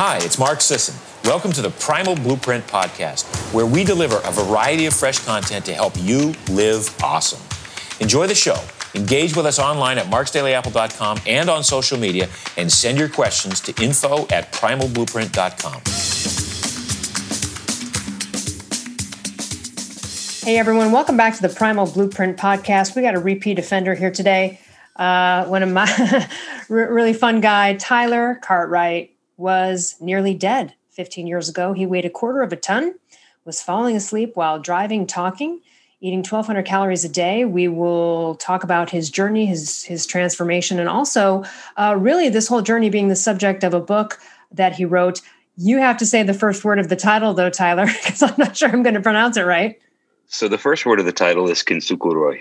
Hi, it's Mark Sisson. Welcome to the Primal Blueprint Podcast, where we deliver a variety of fresh content to help you live awesome. Enjoy the show. Engage with us online at marksdailyapple.com and on social media, and send your questions to info at primalblueprint.com. Hey everyone, welcome back to the Primal Blueprint Podcast. We got a repeat offender here today. Uh, one of my really fun guy, Tyler Cartwright was nearly dead 15 years ago. He weighed a quarter of a ton, was falling asleep while driving, talking, eating 1,200 calories a day. We will talk about his journey, his his transformation, and also uh, really this whole journey being the subject of a book that he wrote. You have to say the first word of the title, though, Tyler, because I'm not sure I'm going to pronounce it right. So the first word of the title is Kintsukuroi.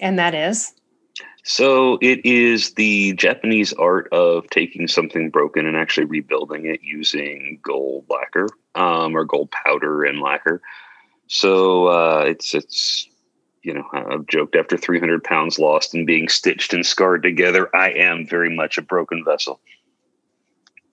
And that is? So it is the Japanese art of taking something broken and actually rebuilding it using gold lacquer um, or gold powder and lacquer. So uh, it's it's you know I've joked after 300 pounds lost and being stitched and scarred together, I am very much a broken vessel.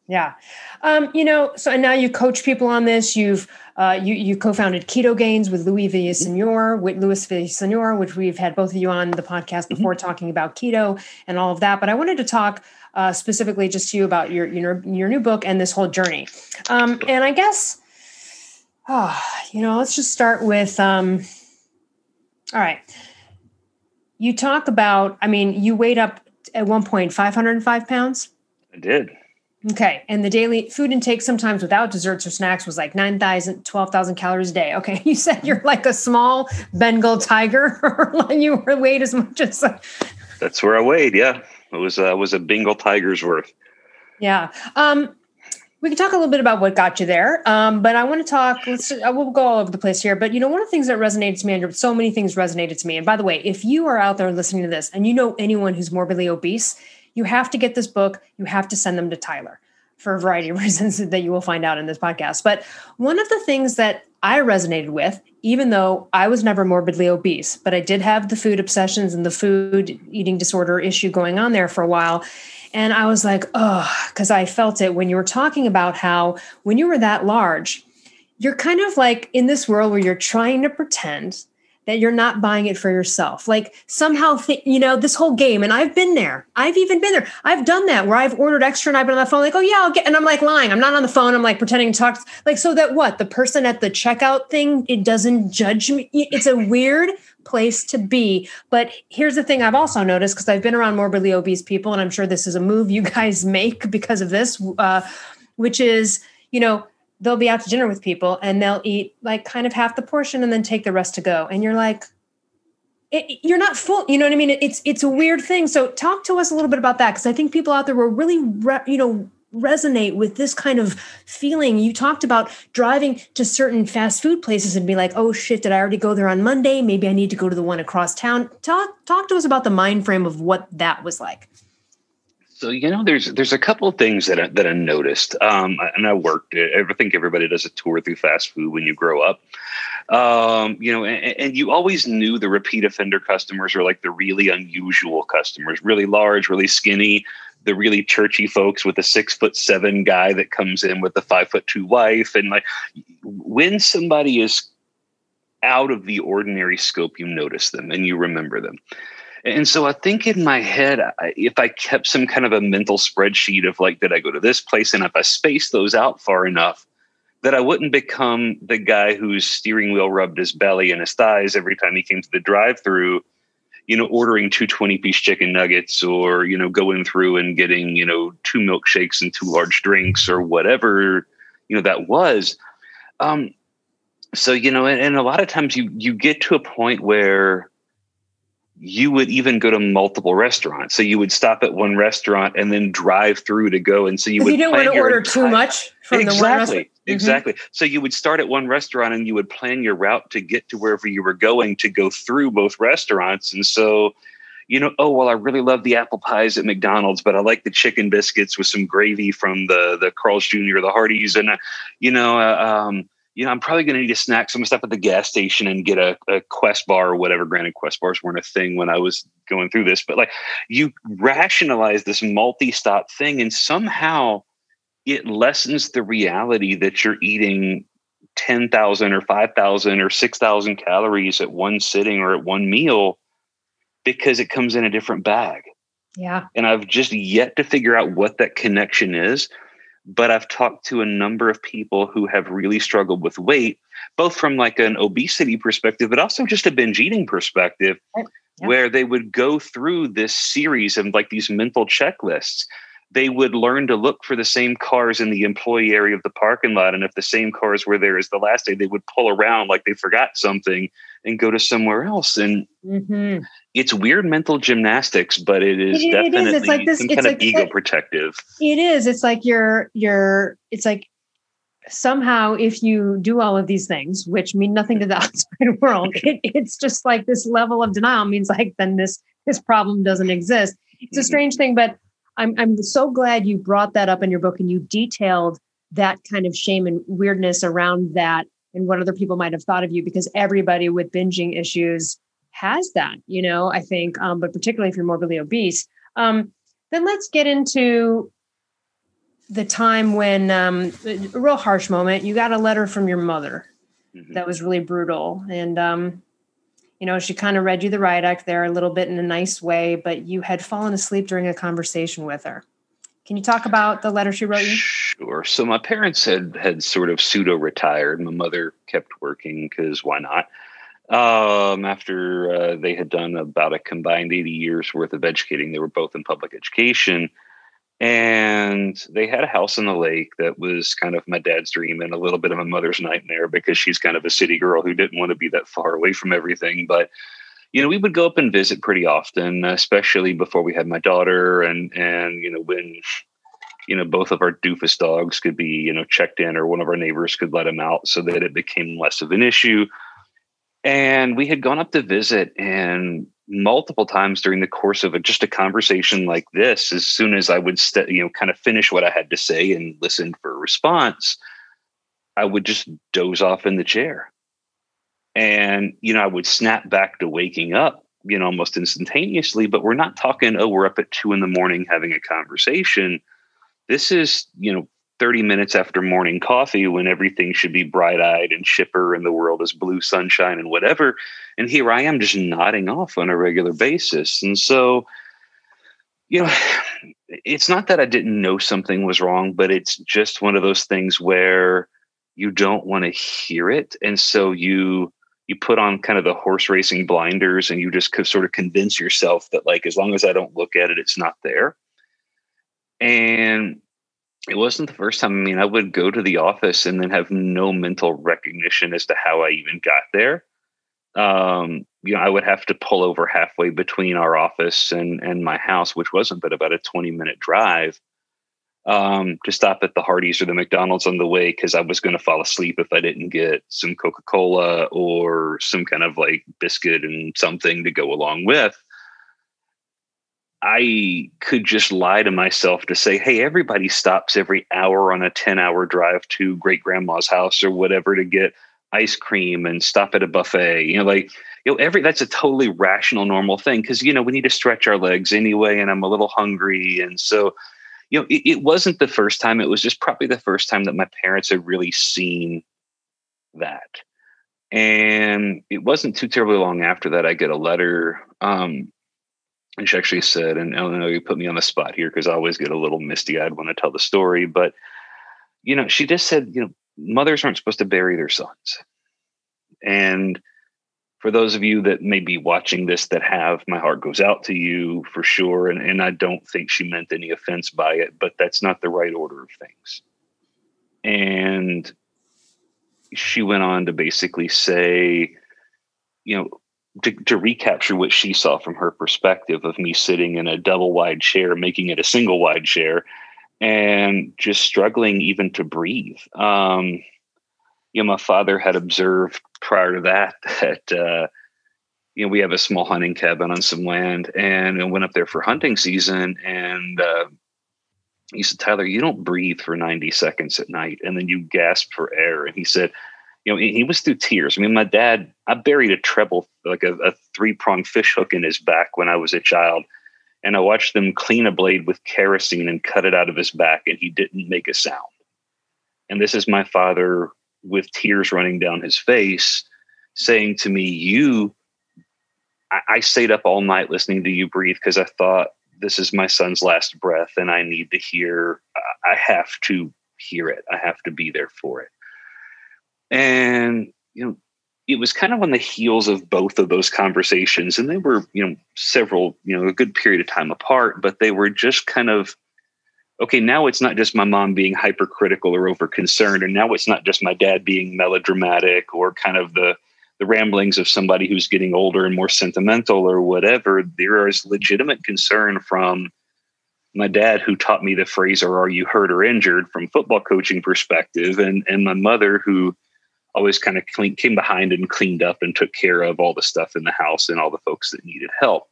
Yeah. Um, you know, so and now you coach people on this. You've uh, you you co-founded Ketogains with Luis Villaseñor, with Luis Villaseñor, which we've had both of you on the podcast mm-hmm. before mm-hmm. talking about keto and all of that. But I wanted to talk uh, specifically just to you about your your your new book and this whole journey. Um, and I guess, oh, you know, let's just start with. Um, all right. You talk about. I mean, you weighed up at one point 505 pounds. I did. Okay. And the daily food intake, sometimes without desserts or snacks, was like 9,000, 12,000 calories a day. Okay. You said you're like a small Bengal tiger, when you were weighed as much as. That's where I weighed. Yeah. It was, uh, was a Bengal tiger's worth. Yeah. Um, we can talk a little bit about what got you there, um, but I want to talk. Let's. I will go all over the place here, but you know, one of the things that resonated to me, Andrew, so many things resonated to me. And by the way, if you are out there listening to this and you know anyone who's morbidly obese, you have to get this book. You have to send them to Tyler for a variety of reasons that you will find out in this podcast. But one of the things that I resonated with, even though I was never morbidly obese, but I did have the food obsessions and the food eating disorder issue going on there for a while. And I was like, oh, because I felt it when you were talking about how when you were that large, you're kind of like in this world where you're trying to pretend that you're not buying it for yourself. Like somehow, th- you know, this whole game, and I've been there. I've even been there. I've done that where I've ordered extra and I've been on the phone, like, oh, yeah, I'll get, and I'm like lying. I'm not on the phone. I'm like pretending to talk. Like, so that what? The person at the checkout thing, it doesn't judge me. It's a weird place to be. But here's the thing I've also noticed because I've been around morbidly obese people, and I'm sure this is a move you guys make because of this, uh, which is, you know, they'll be out to dinner with people and they'll eat like kind of half the portion and then take the rest to go. And you're like it, you're not full you know what i mean? It's it's a weird thing. So talk to us a little bit about that because i think people out there will really re, you know resonate with this kind of feeling. You talked about driving to certain fast food places and be like oh shit did i already go there on monday? Maybe i need to go to the one across town. Talk talk to us about the mind frame of what that was like so you know, there's there's a couple of things that I, that I noticed, um, and I worked. I think everybody does a tour through fast food when you grow up, um, you know, and, and, you always knew the repeat offender customers are like the really unusual customers, really large, really skinny, the really churchy folks with a six foot seven guy that comes in with a five foot two wife, and like when somebody is out of the ordinary scope, you notice them and you remember them. And so I think in my head, if I kept some kind of a mental spreadsheet of like, did I go to this place? And if I spaced those out far enough, that I wouldn't become the guy whose steering wheel rubbed his belly and his thighs every time he came to the drive through, you know, ordering two 20 piece chicken nuggets or, you know, going through and getting, you know, two milkshakes and two large drinks or whatever, you know, that was. Um, so, you know, and, and a lot of times you you get to a point where you would even go to multiple restaurants. So you would stop at one restaurant and then drive through to go. And so you would. You didn't want to order entire, too much from exactly, the one restaurant. Mm-hmm. Exactly. So you would start at one restaurant and you would plan your route to get to wherever you were going to go through both restaurants. And so, you know, oh well, I really love the apple pies at McDonald's, but I like the chicken biscuits with some gravy from the the Carl's Jr. the Hardee's, and uh, you know. Uh, um, you know, I'm probably going to need a snack. So I'm going to stop at the gas station and get a, a Quest bar or whatever. Granted, Quest bars weren't a thing when I was going through this, but like you rationalize this multi stop thing and somehow it lessens the reality that you're eating 10,000 or 5,000 or 6,000 calories at one sitting or at one meal because it comes in a different bag. Yeah. And I've just yet to figure out what that connection is. But I've talked to a number of people who have really struggled with weight, both from like an obesity perspective, but also just a binge eating perspective, yeah. where they would go through this series of like these mental checklists they would learn to look for the same cars in the employee area of the parking lot. And if the same cars were there as the last day, they would pull around like they forgot something and go to somewhere else. And mm-hmm. it's weird mental gymnastics, but it is it, definitely it is. It's like this, it's kind like, of ego protective. It is. It's like you're, you're, it's like somehow if you do all of these things, which mean nothing to the outside world, it, it's just like this level of denial means like, then this, this problem doesn't exist. It's a mm-hmm. strange thing, but I'm I'm so glad you brought that up in your book and you detailed that kind of shame and weirdness around that and what other people might have thought of you because everybody with binging issues has that, you know, I think, um, but particularly if you're morbidly obese. Um, then let's get into the time when um, a real harsh moment. You got a letter from your mother mm-hmm. that was really brutal, and um, you know, she kind of read you the riot act there a little bit in a nice way, but you had fallen asleep during a conversation with her. Can you talk about the letter she wrote you? Sure. So my parents had had sort of pseudo retired. My mother kept working because why not? Um, after uh, they had done about a combined 80 years worth of educating, they were both in public education and they had a house on the lake that was kind of my dad's dream and a little bit of my mother's nightmare because she's kind of a city girl who didn't want to be that far away from everything but you know we would go up and visit pretty often especially before we had my daughter and and you know when you know both of our doofus dogs could be you know checked in or one of our neighbors could let them out so that it became less of an issue. And we had gone up to visit and multiple times during the course of a, just a conversation like this as soon as i would st- you know kind of finish what i had to say and listen for a response i would just doze off in the chair and you know i would snap back to waking up you know almost instantaneously but we're not talking oh we're up at two in the morning having a conversation this is you know 30 minutes after morning coffee when everything should be bright eyed and chipper and the world is blue sunshine and whatever. And here I am just nodding off on a regular basis. And so, you know, it's not that I didn't know something was wrong, but it's just one of those things where you don't want to hear it. And so you, you put on kind of the horse racing blinders and you just sort of convince yourself that like as long as i don't look at it it's not there and it wasn't the first time. I mean, I would go to the office and then have no mental recognition as to how I even got there. Um, you know, I would have to pull over halfway between our office and and my house, which wasn't but about a 20 minute drive, um, to stop at the Hardee's or the McDonald's on the way because I was going to fall asleep if I didn't get some Coca Cola or some kind of like biscuit and something to go along with. I could just lie to myself to say, hey, everybody stops every hour on a 10 hour drive to great grandma's house or whatever to get ice cream and stop at a buffet. You know, like, you know, every that's a totally rational, normal thing because, you know, we need to stretch our legs anyway, and I'm a little hungry. And so, you know, it, it wasn't the first time, it was just probably the first time that my parents had really seen that. And it wasn't too terribly long after that, I get a letter um, and she actually said, and I don't know you put me on the spot here because I always get a little misty eyed when I tell the story, but you know, she just said, you know, mothers aren't supposed to bury their sons. And for those of you that may be watching this that have, my heart goes out to you for sure. And, and I don't think she meant any offense by it, but that's not the right order of things. And she went on to basically say, you know, to, to recapture what she saw from her perspective of me sitting in a double wide chair, making it a single wide chair, and just struggling even to breathe. Um, you know, my father had observed prior to that that uh, you know we have a small hunting cabin on some land, and I went up there for hunting season, and uh, he said, "Tyler, you don't breathe for ninety seconds at night, and then you gasp for air." And he said, you know, he was through tears. I mean, my dad, I buried a treble, like a, a three pronged fish hook in his back when I was a child. and I watched them clean a blade with kerosene and cut it out of his back, and he didn't make a sound. And this is my father with tears running down his face saying to me, You, I, I stayed up all night listening to you breathe because I thought this is my son's last breath and I need to hear, I have to hear it. I have to be there for it. And, you know, it was kind of on the heels of both of those conversations and they were you know several you know a good period of time apart but they were just kind of okay now it's not just my mom being hypercritical or over concerned and now it's not just my dad being melodramatic or kind of the the ramblings of somebody who's getting older and more sentimental or whatever there is legitimate concern from my dad who taught me the phrase or are you hurt or injured from football coaching perspective and and my mother who always kind of clean, came behind and cleaned up and took care of all the stuff in the house and all the folks that needed help.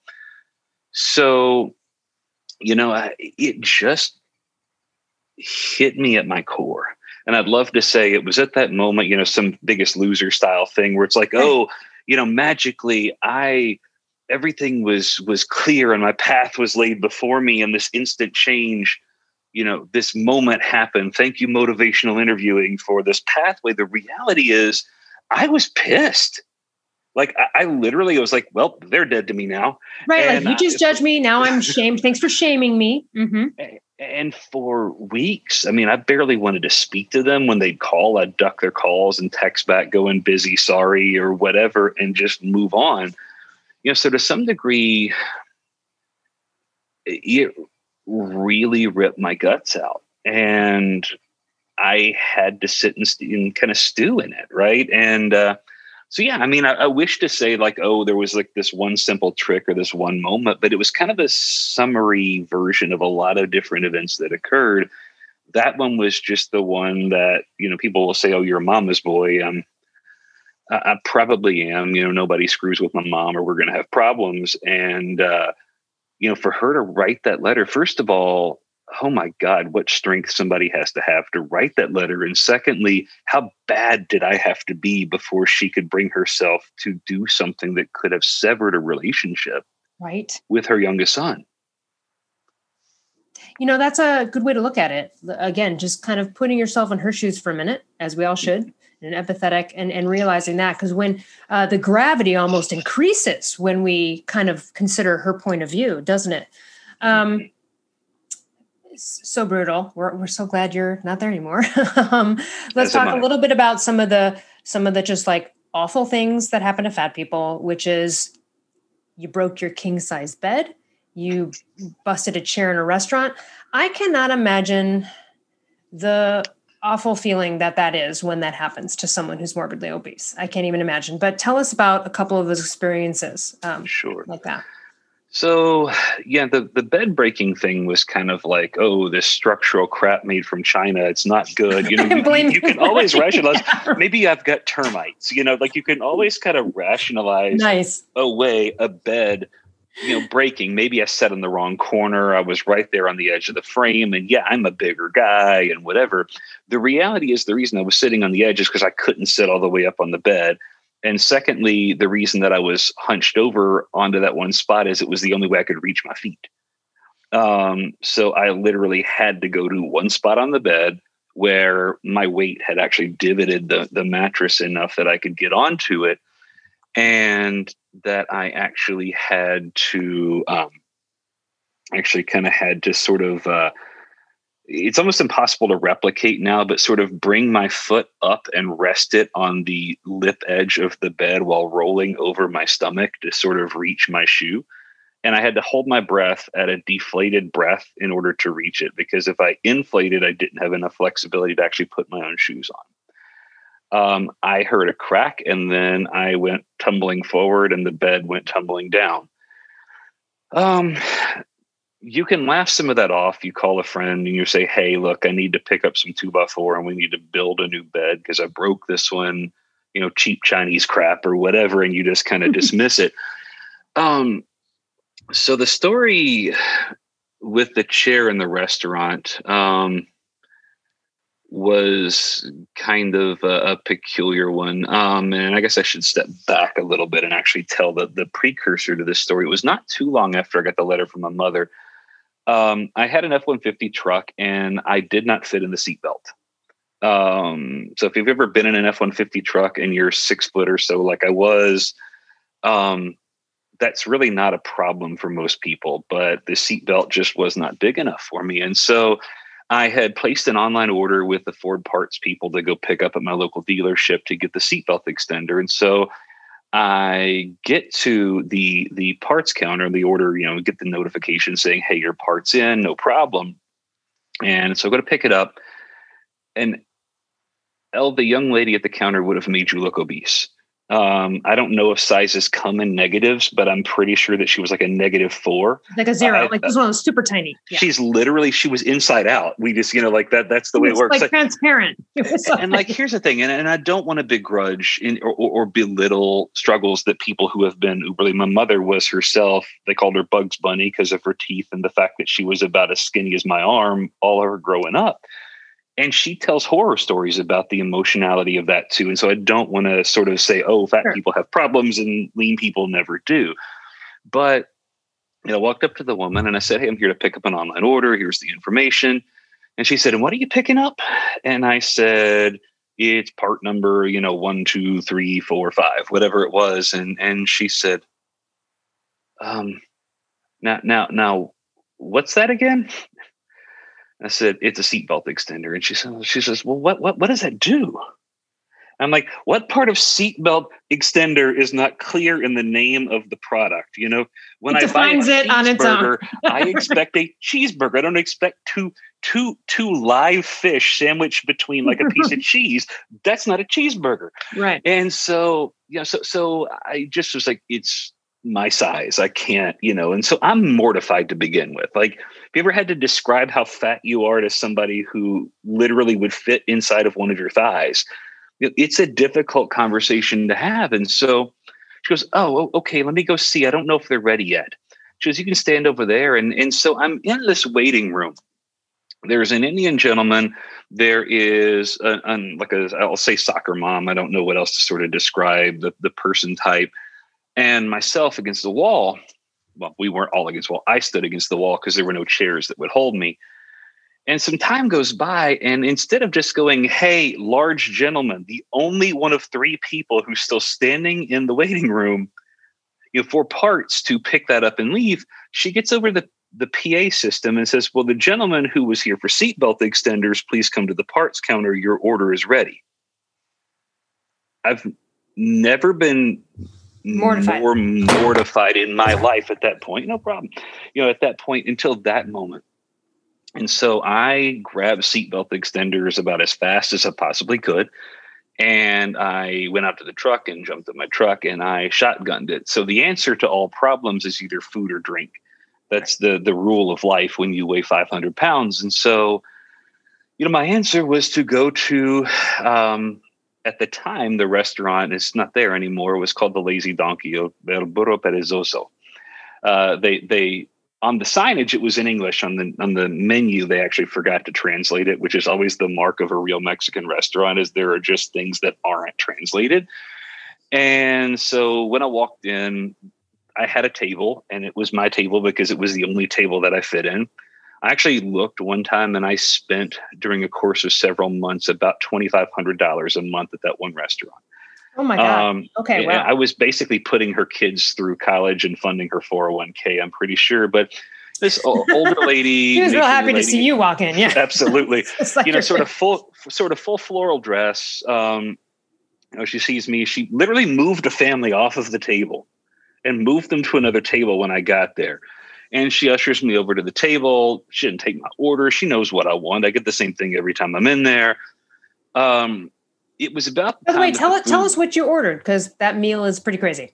So, you know, it just hit me at my core. And I'd love to say it was at that moment, you know, some biggest loser style thing where it's like, oh, you know, magically I everything was was clear and my path was laid before me and this instant change you know this moment happened. Thank you motivational interviewing for this pathway. The reality is i was pissed. Like I, I literally was like well they're dead to me now. Right and, like you just uh, judged me. Now i'm shamed. Thanks for shaming me. Mm-hmm. And for weeks i mean i barely wanted to speak to them when they'd call i'd duck their calls and text back going busy sorry or whatever and just move on you know so to some degree it, really ripped my guts out. And I had to sit and, st- and kind of stew in it, right? And uh, so, yeah, I mean, I, I, wish to say like, oh, there was like this one simple trick or this one moment, but it was kind of a summary version of a lot of different events that occurred. That one was just the one that you know people will say, "Oh, you're a mama's boy." Um, I, I probably am. You know, nobody screws with my mom, or we're going to have problems. And uh, you know, for her to write that letter, first of all, oh my God, what strength somebody has to have to write that letter. And secondly, how bad did I have to be before she could bring herself to do something that could have severed a relationship right with her youngest son? You know, that's a good way to look at it. Again, just kind of putting yourself in her shoes for a minute, as we all should and empathetic and, and realizing that because when uh, the gravity almost increases when we kind of consider her point of view doesn't it um, so brutal we're, we're so glad you're not there anymore um, let's talk a little bit about some of the some of the just like awful things that happen to fat people which is you broke your king size bed you busted a chair in a restaurant i cannot imagine the awful feeling that that is when that happens to someone who's morbidly obese. I can't even imagine. But tell us about a couple of those experiences. Um, sure. Like that. So yeah, the the bed breaking thing was kind of like, oh, this structural crap made from China. It's not good. You know, you, you, can always rationalize. Maybe I've got termites. You know, like you can always kind of rationalize nice. away a bed you know, breaking. Maybe I sat in the wrong corner. I was right there on the edge of the frame. And yeah, I'm a bigger guy and whatever. The reality is the reason I was sitting on the edge is because I couldn't sit all the way up on the bed. And secondly, the reason that I was hunched over onto that one spot is it was the only way I could reach my feet. Um, so I literally had to go to one spot on the bed where my weight had actually divoted the, the mattress enough that I could get onto it and that I actually had to um, actually kind of had to sort of uh, it's almost impossible to replicate now, but sort of bring my foot up and rest it on the lip edge of the bed while rolling over my stomach to sort of reach my shoe. And I had to hold my breath at a deflated breath in order to reach it because if I inflated, I didn't have enough flexibility to actually put my own shoes on um, I heard a crack and then I went tumbling forward and the bed went tumbling down. Um, you can laugh some of that off. You call a friend and you say, Hey, look, I need to pick up some two by four and we need to build a new bed because I broke this one, you know, cheap Chinese crap or whatever. And you just kind of dismiss it. Um, so the story with the chair in the restaurant, um, was kind of a, a peculiar one. Um, and I guess I should step back a little bit and actually tell the, the precursor to this story. It was not too long after I got the letter from my mother. Um, I had an F 150 truck and I did not fit in the seatbelt. Um, so if you've ever been in an F 150 truck and you're six foot or so, like I was, um, that's really not a problem for most people, but the seatbelt just was not big enough for me. And so I had placed an online order with the Ford parts people to go pick up at my local dealership to get the seatbelt extender. And so I get to the the parts counter, the order, you know, get the notification saying, "Hey, your part's in, no problem." And so I go to pick it up, and Elle, the young lady at the counter would have made you look obese. Um, I don't know if sizes come in negatives, but I'm pretty sure that she was like a negative four. Like a zero. Uh, like this one was super tiny. Yeah. She's literally she was inside out. We just, you know, like that, that's the way it works. Like, like transparent. and like here's the thing, and, and I don't want to begrudge in, or, or, belittle struggles that people who have been uberly. My mother was herself, they called her Bugs Bunny because of her teeth and the fact that she was about as skinny as my arm all of her growing up and she tells horror stories about the emotionality of that too and so i don't want to sort of say oh fat sure. people have problems and lean people never do but you know, I walked up to the woman and I said, Hey, I'm here to pick up an online order. Here's the information. And she said, And what are you picking up? And I said, It's part number, you know, one, two, three, four, five, whatever it was. And and she said, Um, now now now what's that again? I said, it's a seatbelt extender. And she said, she says, well, what, what, what does that do? I'm like, what part of seatbelt extender is not clear in the name of the product? You know, when it I buy a it on its own. I expect a cheeseburger. I don't expect two two two live fish sandwiched between like a piece of cheese. That's not a cheeseburger. Right. And so, yeah, so so I just was like, it's my size. I can't, you know, and so I'm mortified to begin with. Like, have you ever had to describe how fat you are to somebody who literally would fit inside of one of your thighs? It's a difficult conversation to have. And so she goes, Oh, okay, let me go see. I don't know if they're ready yet. She goes, You can stand over there. And, and so I'm in this waiting room. There's an Indian gentleman. There is a, like a, I'll say soccer mom. I don't know what else to sort of describe the, the person type and myself against the wall. Well, we weren't all against the wall. I stood against the wall because there were no chairs that would hold me. And some time goes by, and instead of just going, Hey, large gentleman, the only one of three people who's still standing in the waiting room, you know, for parts to pick that up and leave, she gets over the, the PA system and says, Well, the gentleman who was here for seatbelt extenders, please come to the parts counter. Your order is ready. I've never been mortified. more mortified in my life at that point. No problem. You know, at that point until that moment. And so I grabbed seatbelt extenders about as fast as I possibly could. And I went out to the truck and jumped in my truck and I shotgunned it. So the answer to all problems is either food or drink. That's the the rule of life when you weigh 500 pounds. And so, you know, my answer was to go to um, at the time, the restaurant is not there anymore. It was called the Lazy Donkey El Burro Perezoso. Uh, they they on the signage it was in English. On the on the menu they actually forgot to translate it, which is always the mark of a real Mexican restaurant. Is there are just things that aren't translated. And so when I walked in, I had a table, and it was my table because it was the only table that I fit in. I actually looked one time and I spent during a course of several months about $2,500 a month at that one restaurant. Oh my God. Um, okay. Wow. I was basically putting her kids through college and funding her 401k, I'm pretty sure. But this older lady. he was real happy lady, to see you walk in. Yeah. Absolutely. like you know, sort of full, sort of full floral dress. Um, you know, she sees me. She literally moved a family off of the table and moved them to another table when I got there. And she ushers me over to the table. She didn't take my order. She knows what I want. I get the same thing every time I'm in there. Um, it was about. By the way, tell it, tell us what you ordered because that meal is pretty crazy.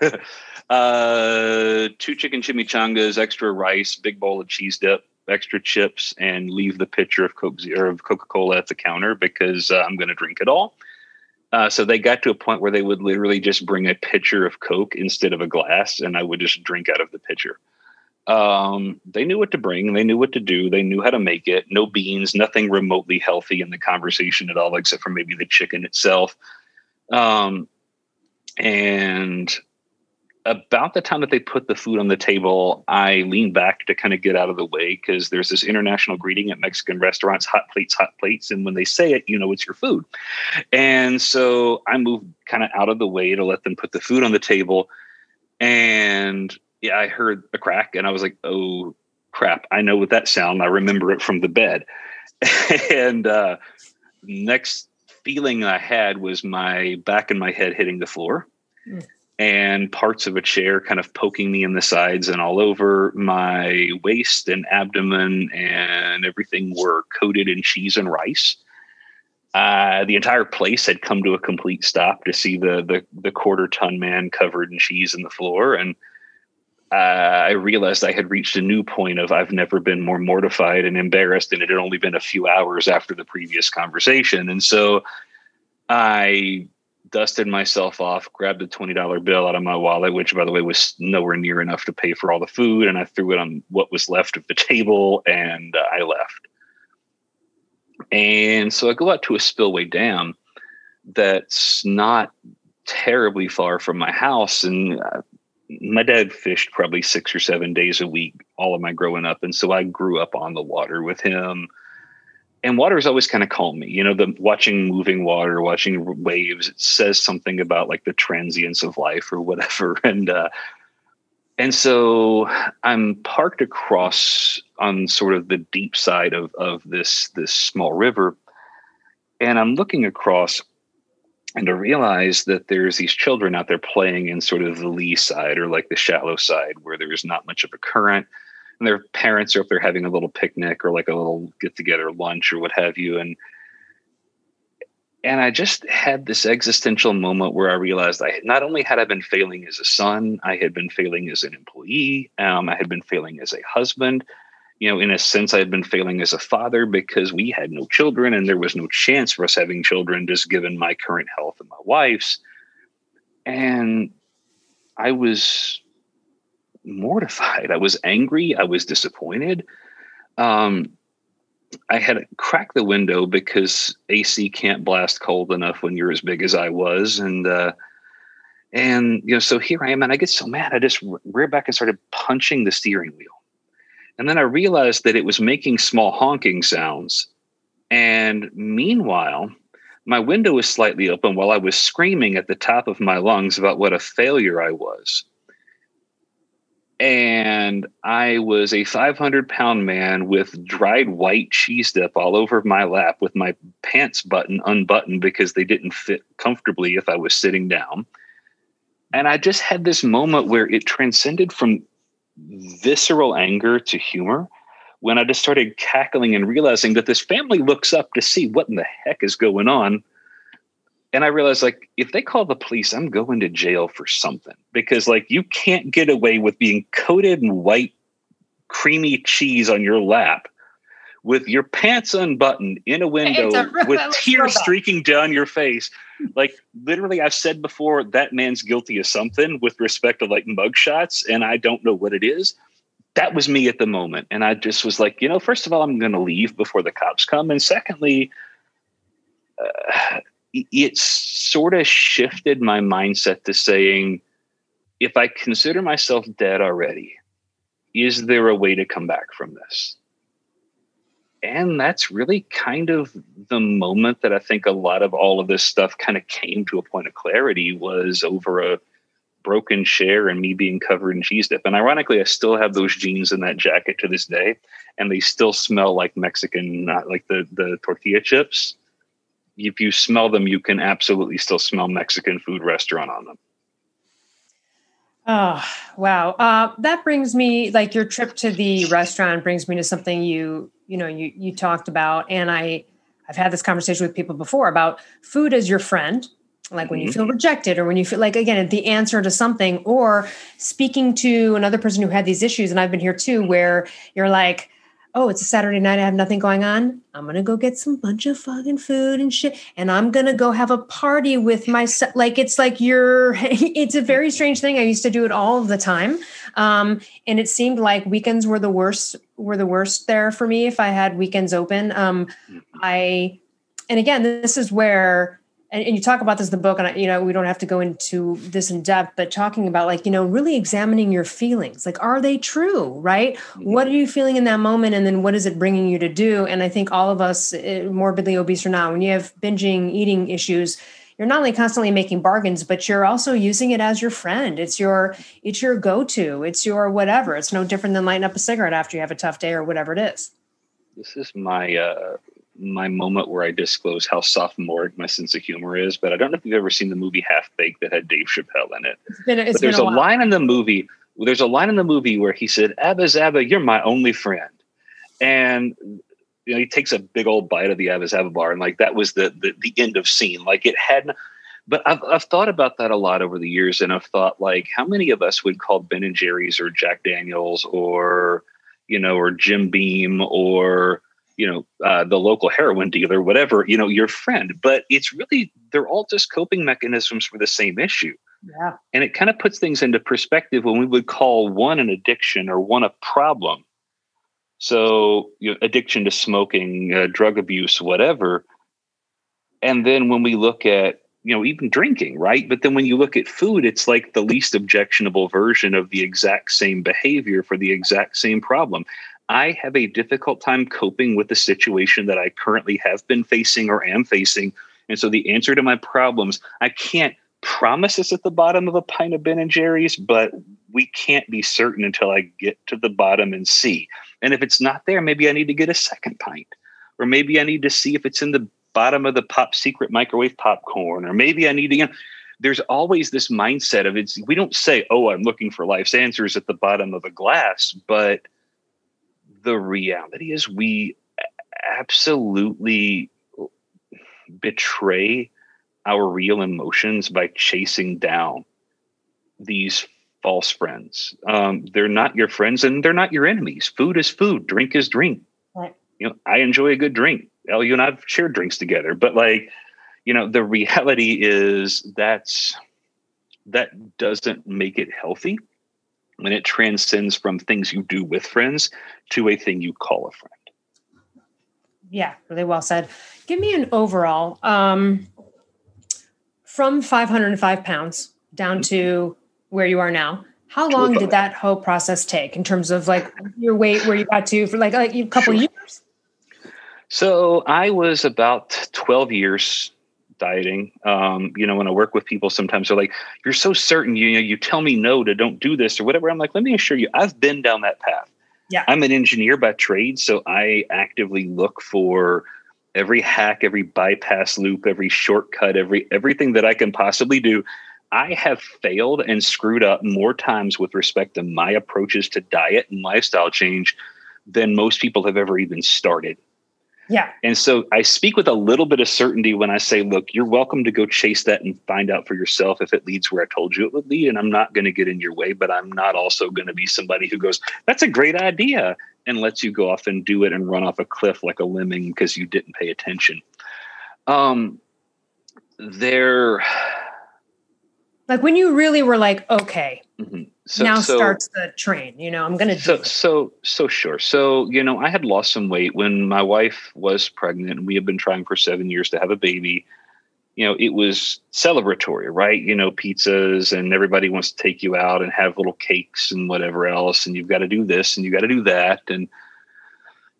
uh, two chicken chimichangas, extra rice, big bowl of cheese dip, extra chips, and leave the pitcher of Coke or of Coca Cola at the counter because uh, I'm going to drink it all. Uh, so they got to a point where they would literally just bring a pitcher of Coke instead of a glass, and I would just drink out of the pitcher. Um, they knew what to bring, they knew what to do, they knew how to make it. No beans, nothing remotely healthy in the conversation at all, except for maybe the chicken itself. Um, and about the time that they put the food on the table, I leaned back to kind of get out of the way because there's this international greeting at Mexican restaurants hot plates, hot plates. And when they say it, you know it's your food. And so I moved kind of out of the way to let them put the food on the table. And yeah, I heard a crack and I was like, oh crap, I know what that sound. I remember it from the bed. and uh, next feeling I had was my back and my head hitting the floor. Mm and parts of a chair kind of poking me in the sides and all over my waist and abdomen and everything were coated in cheese and rice. Uh, the entire place had come to a complete stop to see the the, the quarter ton man covered in cheese in the floor, and uh, I realized I had reached a new point of I've never been more mortified and embarrassed, and it had only been a few hours after the previous conversation, and so I dusted myself off, grabbed a $20 bill out of my wallet, which by the way was nowhere near enough to pay for all the food. And I threw it on what was left of the table and uh, I left. And so I go out to a spillway dam that's not terribly far from my house. And uh, my dad fished probably six or seven days a week, all of my growing up. And so I grew up on the water with him and water has always kind of calmed me. You know, the watching moving water, watching waves, it says something about like the transience of life or whatever. And uh, and so I'm parked across on sort of the deep side of of this this small river, and I'm looking across and to realize that there's these children out there playing in sort of the lee side or like the shallow side where there's not much of a current and their parents are if they're having a little picnic or like a little get together lunch or what have you and and I just had this existential moment where I realized I not only had I been failing as a son, I had been failing as an employee, um, I had been failing as a husband. You know, in a sense, I had been failing as a father because we had no children and there was no chance for us having children, just given my current health and my wife's. And I was mortified. I was angry. I was disappointed. Um, I had cracked the window because AC can't blast cold enough when you're as big as I was, and uh, and you know, so here I am, and I get so mad. I just rear back and started punching the steering wheel, and then I realized that it was making small honking sounds. And meanwhile, my window was slightly open while I was screaming at the top of my lungs about what a failure I was and I was a 500 pound man with dried white cheese dip all over my lap with my pants button unbuttoned because they didn't fit comfortably if I was sitting down. And I just had this moment where it transcended from visceral anger to humor when I just started cackling and realizing that this family looks up to see what in the heck is going on. And I realized like if they call the police, I'm going to jail for something because like you can't get away with being coated in white creamy cheese on your lap with your pants unbuttoned in a window a with tears streaking down your face. Like literally, I've said before that man's guilty of something with respect to like mugshots, and I don't know what it is. That was me at the moment, and I just was like, you know, first of all, I'm going to leave before the cops come, and secondly. Uh, it's sort of shifted my mindset to saying, if I consider myself dead already, is there a way to come back from this? And that's really kind of the moment that I think a lot of all of this stuff kind of came to a point of clarity was over a broken chair and me being covered in cheese dip. And ironically, I still have those jeans and that jacket to this day, and they still smell like Mexican, not like the the tortilla chips if you smell them, you can absolutely still smell Mexican food restaurant on them. Oh, wow. Uh, that brings me like your trip to the restaurant brings me to something you, you know, you, you talked about. And I, I've had this conversation with people before about food as your friend, like when you mm-hmm. feel rejected or when you feel like, again, the answer to something or speaking to another person who had these issues. And I've been here too, where you're like, oh, it's a Saturday night. I have nothing going on. I'm going to go get some bunch of fucking food and shit. And I'm going to go have a party with myself. Like, it's like you're, it's a very strange thing. I used to do it all the time. Um, and it seemed like weekends were the worst, were the worst there for me if I had weekends open. Um, mm-hmm. I, and again, this is where and, and, you talk about this in the book and you know we don't have to go into this in depth but talking about like you know really examining your feelings. Like are they true right? Mm-hmm. what are you feeling in that moment and then what is it bringing you to do? And i think all of us eh, morbidly obese or not when you have binging eating issues you're not only constantly making bargains but you're also using it as your friend. It's your it's your go-to. It's your whatever. It's no different than lighting up a cigarette after you have a tough day or whatever it is. This is my uh my moment where I disclose how sophomoric my sense of humor is. But I don't know if you've ever seen the movie Half Baked that had Dave Chappelle in it. It's been, it's but there's a, a line in the movie. There's a line in the movie where he said, "Abba Zaba, you're my only friend," and you know he takes a big old bite of the Abba Zaba bar, and like that was the the, the end of scene. Like it had. But I've, I've thought about that a lot over the years, and I've thought like, how many of us would call Ben and Jerry's or Jack Daniels or you know or Jim Beam or you know uh, the local heroin dealer whatever you know your friend but it's really they're all just coping mechanisms for the same issue. Yeah. And it kind of puts things into perspective when we would call one an addiction or one a problem. So you know, addiction to smoking uh, drug abuse whatever. And then when we look at you know even drinking right? But then when you look at food it's like the least objectionable version of the exact same behavior for the exact same problem I have a difficult time coping with the situation that I currently have been facing or am facing. And so the answer to my problems, I can't promise it's at the bottom of a pint of Ben and Jerry's, but we can't be certain until I get to the bottom and see. And if it's not there, maybe I need to get a second pint. Or maybe I need to see if it's in the bottom of the pop secret microwave popcorn. Or maybe I need to, you know, there's always this mindset of it's we don't say, oh, I'm looking for life's answers at the bottom of a glass, but the reality is we absolutely betray our real emotions by chasing down these false friends. Um, they're not your friends and they're not your enemies. Food is food, drink is drink. Right. You know, I enjoy a good drink. Elle, you and I've shared drinks together, but like, you know, the reality is that's that doesn't make it healthy when it transcends from things you do with friends to a thing you call a friend. Yeah, really well said. Give me an overall um, from 505 pounds down to where you are now. How long did that whole process take in terms of like your weight where you got to for like, like a couple years? So I was about 12 years dieting. Um, you know, when I work with people, sometimes they're like, "You're so certain. You, you know, you tell me no to don't do this or whatever." I'm like, "Let me assure you, I've been down that path. Yeah, I'm an engineer by trade, so I actively look for every hack, every bypass loop, every shortcut, every everything that I can possibly do." I have failed and screwed up more times with respect to my approaches to diet and lifestyle change than most people have ever even started. Yeah. And so I speak with a little bit of certainty when I say, look, you're welcome to go chase that and find out for yourself if it leads where I told you it would lead. And I'm not going to get in your way, but I'm not also going to be somebody who goes, that's a great idea and lets you go off and do it and run off a cliff like a lemming because you didn't pay attention. Um, there. Like when you really were like, okay, mm-hmm so, now so, starts the train you know i'm gonna so so so sure. So you know i had lost some weight when my wife was pregnant and we had been trying for seven years to have a baby. You know it was celebratory right? You know pizzas and everybody wants to take you out and have little cakes and whatever else and you've got to do this and you've got to do that and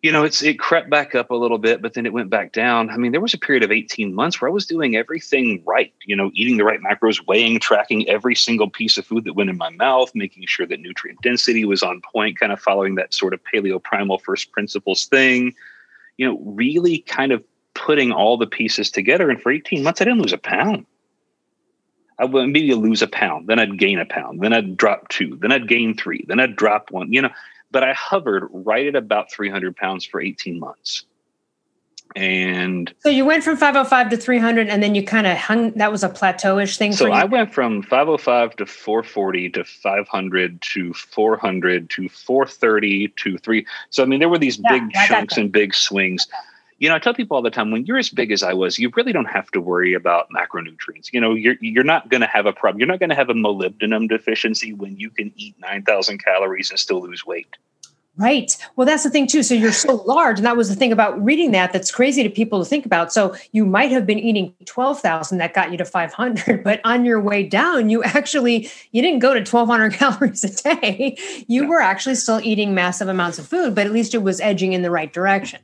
you know, it's it crept back up a little bit, but then it went back down. I mean, there was a period of 18 months where I was doing everything right, you know, eating the right macros, weighing, tracking every single piece of food that went in my mouth, making sure that nutrient density was on point, kind of following that sort of paleo primal first principles thing, you know, really kind of putting all the pieces together. And for 18 months, I didn't lose a pound. I would maybe lose a pound, then I'd gain a pound, then I'd drop two, then I'd gain three, then I'd drop one, you know but I hovered right at about 300 pounds for 18 months. And so you went from 505 to 300 and then you kind of hung, that was a plateauish thing. So I went from 505 to 440 to 500 to 400 to 430 to three. So, I mean, there were these yeah, big chunks and big swings. You know, I tell people all the time when you're as big as I was, you really don't have to worry about macronutrients. You know, you're you're not going to have a problem. You're not going to have a molybdenum deficiency when you can eat 9,000 calories and still lose weight. Right. Well, that's the thing too. So you're so large, and that was the thing about reading that. That's crazy to people to think about. So you might have been eating twelve thousand, that got you to five hundred, but on your way down, you actually you didn't go to twelve hundred calories a day. You were actually still eating massive amounts of food, but at least it was edging in the right direction.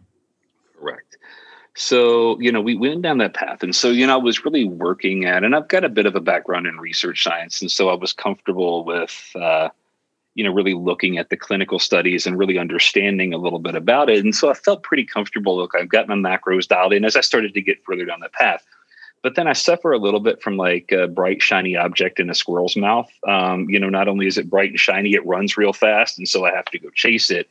So you know, we went down that path, and so you know, I was really working at, and I've got a bit of a background in research science, and so I was comfortable with. Uh, you know, really looking at the clinical studies and really understanding a little bit about it. And so I felt pretty comfortable. Look, I've got my macros dialed in as I started to get further down the path. But then I suffer a little bit from like a bright, shiny object in a squirrel's mouth. Um, you know, not only is it bright and shiny, it runs real fast. And so I have to go chase it.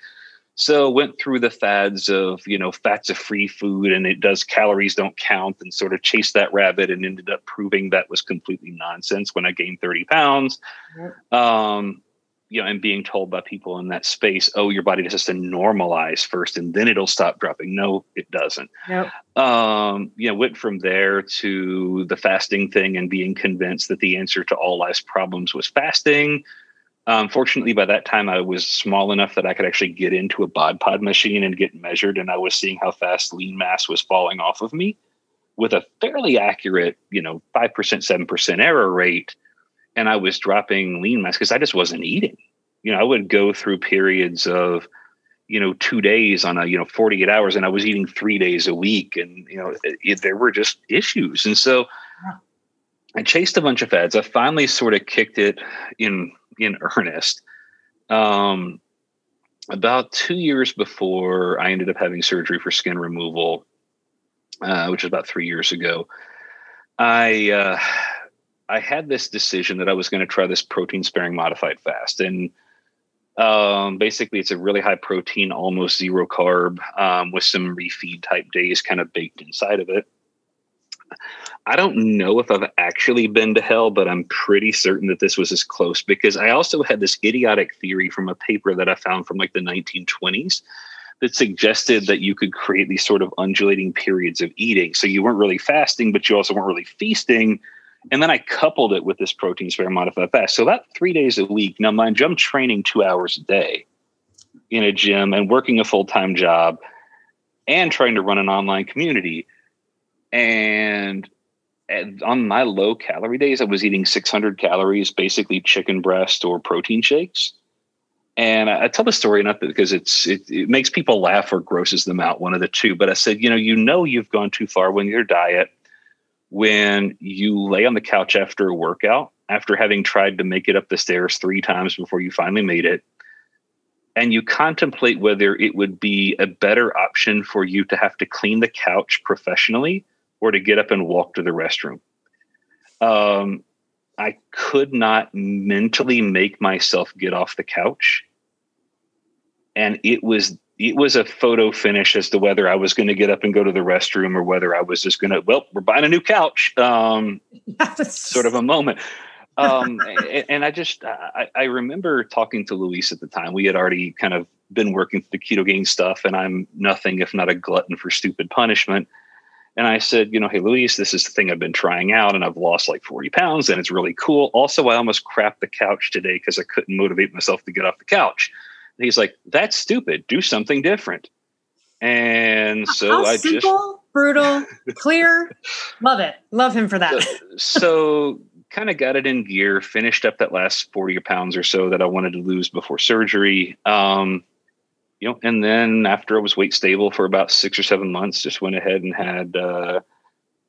So went through the fads of, you know, fats of free food and it does calories don't count and sort of chased that rabbit and ended up proving that was completely nonsense when I gained 30 pounds. Um, you know, and being told by people in that space, oh, your body just has to normalize first and then it'll stop dropping. No, it doesn't. Yep. Um, you know, went from there to the fasting thing and being convinced that the answer to all life's problems was fasting. Um, fortunately, by that time, I was small enough that I could actually get into a bod pod machine and get measured, and I was seeing how fast lean mass was falling off of me with a fairly accurate, you know, five percent, seven percent error rate and I was dropping lean mass because I just wasn't eating. You know, I would go through periods of, you know, two days on a, you know, 48 hours and I was eating three days a week. And, you know, it, it, there were just issues. And so I chased a bunch of fads. I finally sort of kicked it in, in earnest. Um, about two years before I ended up having surgery for skin removal, uh, which was about three years ago, I, uh, I had this decision that I was going to try this protein sparing modified fast. And um, basically, it's a really high protein, almost zero carb, um, with some refeed type days kind of baked inside of it. I don't know if I've actually been to hell, but I'm pretty certain that this was as close because I also had this idiotic theory from a paper that I found from like the 1920s that suggested that you could create these sort of undulating periods of eating. So you weren't really fasting, but you also weren't really feasting and then I coupled it with this protein sparing modified fast. So about three days a week. Now, mind you, I'm training two hours a day in a gym and working a full time job and trying to run an online community. And on my low calorie days, I was eating 600 calories, basically chicken breast or protein shakes. And I, tell the story not because it's it, it makes people laugh or grosses them out, one of the two. But I said, you know, you know, you've gone too far when your diet when you lay on the couch after a workout, after having tried to make it up the stairs three times before you finally made it, and you contemplate whether it would be a better option for you to have to clean the couch professionally or to get up and walk to the restroom. Um, I could not mentally make myself get off the couch. And it was it was a photo finish as to whether I was going to get up and go to the restroom or whether I was just going to, well, we're buying a new couch. Um, sort of a moment. Um, and, and, I just, I, I, remember talking to Luis at the time. We had already kind of been working the Ketogains stuff, and I'm nothing if not a glutton for stupid punishment. And I said, you know, hey, Luis, this is the thing I've been trying out, and I've lost like 40 pounds, and it's really cool. Also, I almost crapped the couch today because I couldn't motivate myself to get off the couch. And he's like, that's stupid. Do something different. And so How I simple, just brutal, clear. Love it. Love him for that. So, so kind of got it in gear, finished up that last 40 pounds or so that I wanted to lose before surgery. Um, you know, and then after I was weight stable for about six or seven months, just went ahead and had uh,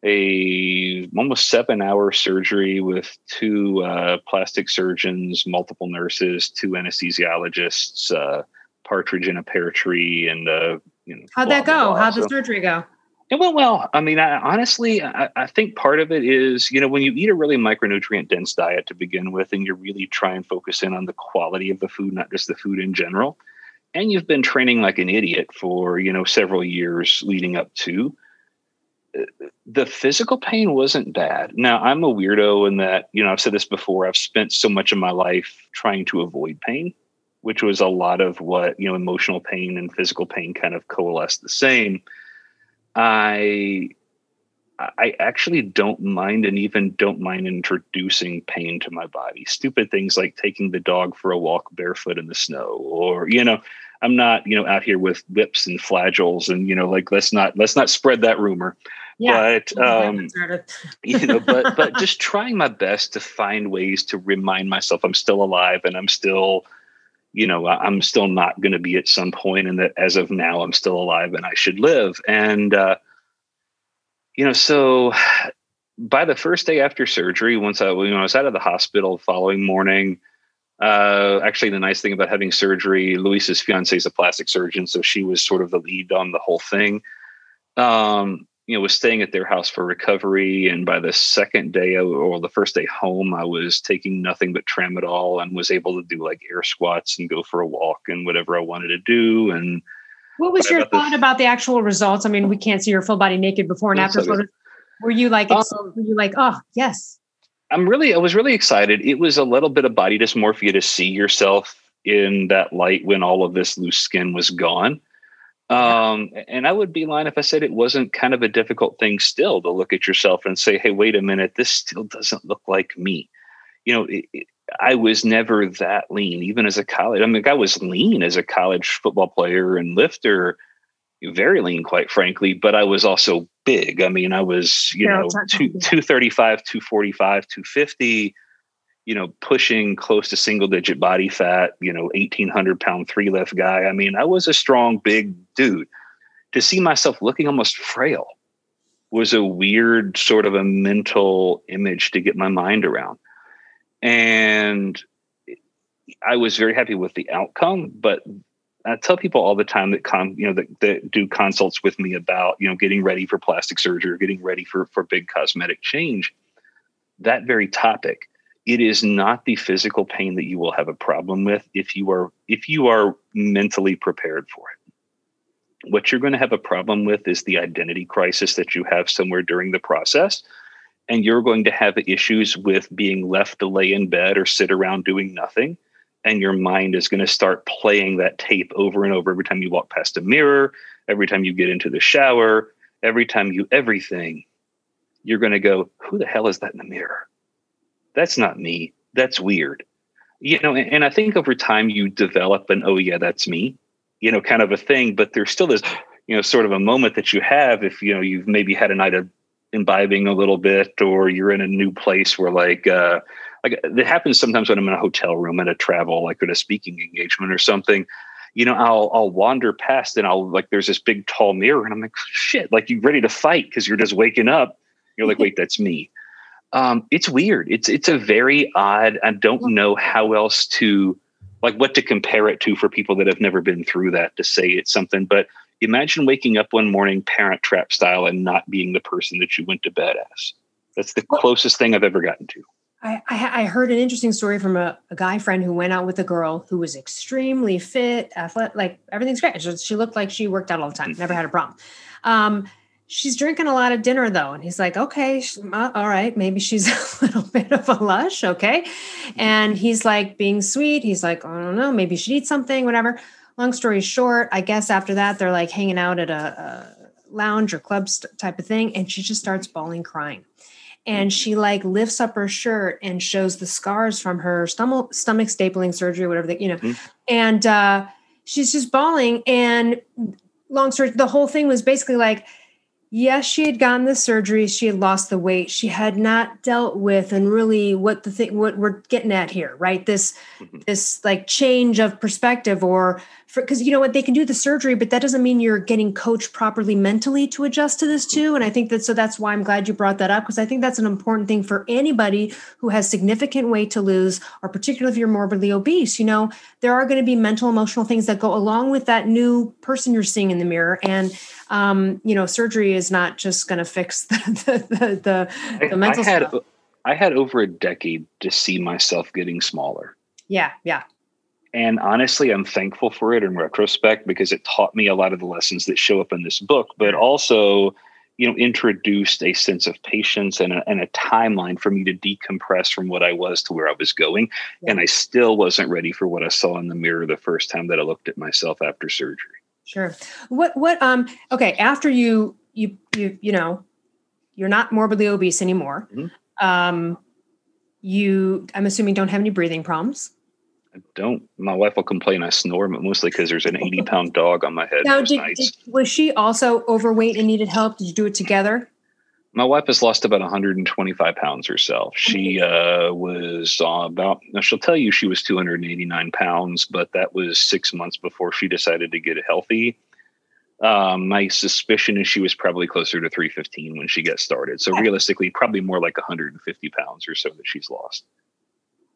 a almost seven hour surgery with two uh, plastic surgeons, multiple nurses, two anesthesiologists, uh, partridge in a pear tree, and uh, you know. How'd that go? Blah. How'd the so, surgery go? It went well. I mean, I, honestly, I, I, think part of it is, you know, when you eat a really micronutrient dense diet to begin with, and you really try and focus in on the quality of the food, not just the food in general, and you've been training like an idiot for, you know, several years leading up to, uh, the physical pain wasn't bad. Now, I'm a weirdo in that, you know, I've said this before, I've spent so much of my life trying to avoid pain, which was a lot of what, you know, emotional pain and physical pain kind of coalesce the same. I I actually don't mind and even don't mind introducing pain to my body. Stupid things like taking the dog for a walk barefoot in the snow or, you know, I'm not, you know, out here with whips and flagels and, you know, like let's not let's not spread that rumor. Yeah, but um, you know, but but just trying my best to find ways to remind myself I'm still alive and I'm still, you know, I'm still not going to be at some point, and that as of now I'm still alive and I should live. And uh, you know, so by the first day after surgery, once I, you know, I was out of the hospital the following morning. Uh, actually, the nice thing about having surgery, Luis's fiance is a plastic surgeon, so she was sort of the lead on the whole thing. Um, you know, was staying at their house for recovery, and by the second day or the first day home, I was taking nothing but tramadol and was able to do like air squats and go for a walk and whatever I wanted to do. And what was your thought the, about the actual results? I mean, we can't see your full body naked before and after. were you like, um, were you like, oh yes? I'm really, I was really excited. It was a little bit of body dysmorphia to see yourself in that light when all of this loose skin was gone. Um, and I would be lying if I said it wasn't kind of a difficult thing still to look at yourself and say, hey, wait a minute, this still doesn't look like me. You know, it, it, I was never that lean, even as a college. I mean, I was lean as a college football player and lifter, very lean, quite frankly, but I was also big. I mean, I was, you yeah, know, two, 235, 245, 250 you know, pushing close to single digit body fat, you know, 1800 pound three lift guy. I mean, I was a strong, big dude. To see myself looking almost frail was a weird sort of a mental image to get my mind around. And I was very happy with the outcome, but I tell people all the time that come, you know, that, that do consults with me about, you know, getting ready for plastic surgery or getting ready for, for big cosmetic change. That very topic it is not the physical pain that you will have a problem with if you are if you are mentally prepared for it what you're going to have a problem with is the identity crisis that you have somewhere during the process and you're going to have issues with being left to lay in bed or sit around doing nothing and your mind is going to start playing that tape over and over every time you walk past a mirror every time you get into the shower every time you everything you're going to go who the hell is that in the mirror that's not me. That's weird. You know, and, and I think over time you develop an, oh, yeah, that's me, you know, kind of a thing. But there's still this, you know, sort of a moment that you have if, you know, you've maybe had a night of imbibing a little bit or you're in a new place where like, uh, like it happens sometimes when I'm in a hotel room at a travel, like at a speaking engagement or something you know, I'll I'll wander past and I'll like there's this big tall mirror and I'm like, shit, like you ready to fight because you're just waking up. You're like, wait, that's me um, it's weird. It's it's a very odd. I don't know how else to like what to compare it to for people that have never been through that to say it's something. But imagine waking up one morning parent trap style and not being the person that you went to bed as. That's the closest thing I've ever gotten to. I, I, heard an interesting story from a, a, guy friend who went out with a girl who was extremely fit, athletic, like everything's great. She, she looked like she worked out all the time, never had a problem. Um, she's drinking a lot of dinner though and he's like okay uh, all right maybe she's a little bit of a lush okay and he's like being sweet he's like i don't know maybe she eat something whatever long story short i guess after that they're like hanging out at a, a lounge or club st- type of thing and she just starts bawling crying and she like lifts up her shirt and shows the scars from her stomach stomach stapling surgery whatever that you know mm-hmm. and uh she's just bawling and long story the whole thing was basically like yes, she had gotten the surgery, she had lost the weight, she had not dealt with and really what the thing what we're getting at here, right? This mm-hmm. this like change of perspective or because you know what they can do the surgery, but that doesn't mean you're getting coached properly mentally to adjust to this too. And I think that so that's why I'm glad you brought that up because I think that's an important thing for anybody who has significant weight to lose, or particularly if you're morbidly obese. You know, there are going to be mental, emotional things that go along with that new person you're seeing in the mirror, and um, you know, surgery is not just going to fix the the, the, the, the mental I had, stuff. I had over a decade to see myself getting smaller. Yeah, yeah. And honestly, I'm thankful for it in retrospect because it taught me a lot of the lessons that show up in this book. But also, you know introduced a sense of patience and a, and a timeline for me to decompress from what I was to where I was going, yeah. and I still wasn't ready for what I saw in the mirror the first time that I looked at myself after surgery. Sure. What what um okay after you you you you know you're not morbidly obese anymore. Mm-hmm. Um, you i'm assuming don't have any breathing problems i don't my wife will complain i snore but mostly because there's an 80 pound dog on my head now did, did, was she also overweight and needed help did you do it together my wife has lost about 125 pounds herself. She uh, was uh, about, now she'll tell you she was 289 pounds, but that was six months before she decided to get healthy. Um, my suspicion is she was probably closer to 315 when she got started. So realistically, probably more like 150 pounds or so that she's lost.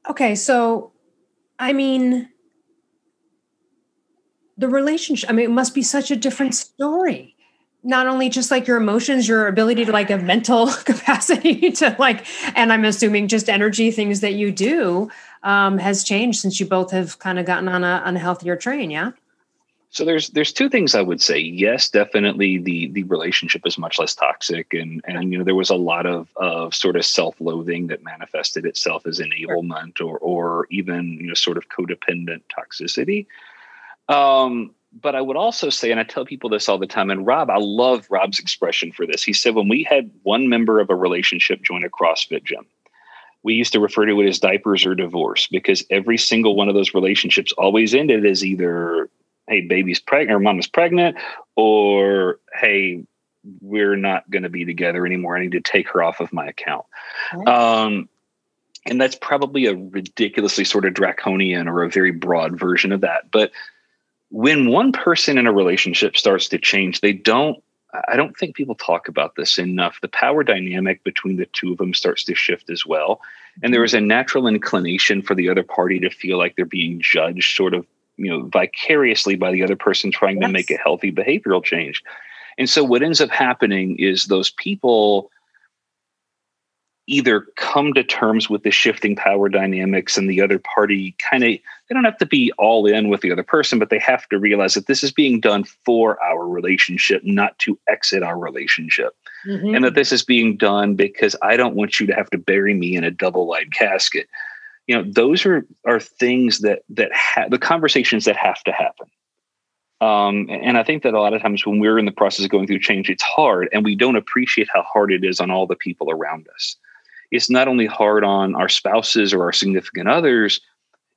Okay, so I mean, the relationship. I mean, it must be such a different story. Not only just like your emotions, your ability to like a mental capacity to like, and I'm assuming just energy things that you do um, has changed since you both have kind of gotten on a on a healthier train. Yeah. So there's there's two things I would say. Yes, definitely the the relationship is much less toxic, and and you know there was a lot of of sort of self loathing that manifested itself as enablement or or even you know sort of codependent toxicity. Um, but I would also say, and I tell people this all the time, and Rob, I love Rob's expression for this. He said when we had one member of a relationship join a CrossFit gym, we used to refer to it as diapers or divorce because every single one of those relationships always ended as either hey, baby's pregnant or mom is pregnant, or hey, we're not going to be together anymore. I need to take her off of my account. Um, and that's probably a ridiculously sort of draconian or a very broad version of that. But when one person in a relationship starts to change, they don't, I don't think people talk about this enough. The power dynamic between the two of them starts to shift as well. And there is a natural inclination for the other party to feel like they're being judged sort of you know vicariously by the other person trying yes. to make a healthy behavioral change and so what ends up happening is those people either come to terms with the shifting power dynamics and the other party kind of they don't have to be all in with the other person but they have to realize that this is being done for our relationship not to exit our relationship mm-hmm. and that this is being done because i don't want you to have to bury me in a double wide casket you know those are are things that that ha- the conversations that have to happen um, and I think that a lot of times when we're in the process of going through change, it's hard, and we don't appreciate how hard it is on all the people around us. It's not only hard on our spouses or our significant others,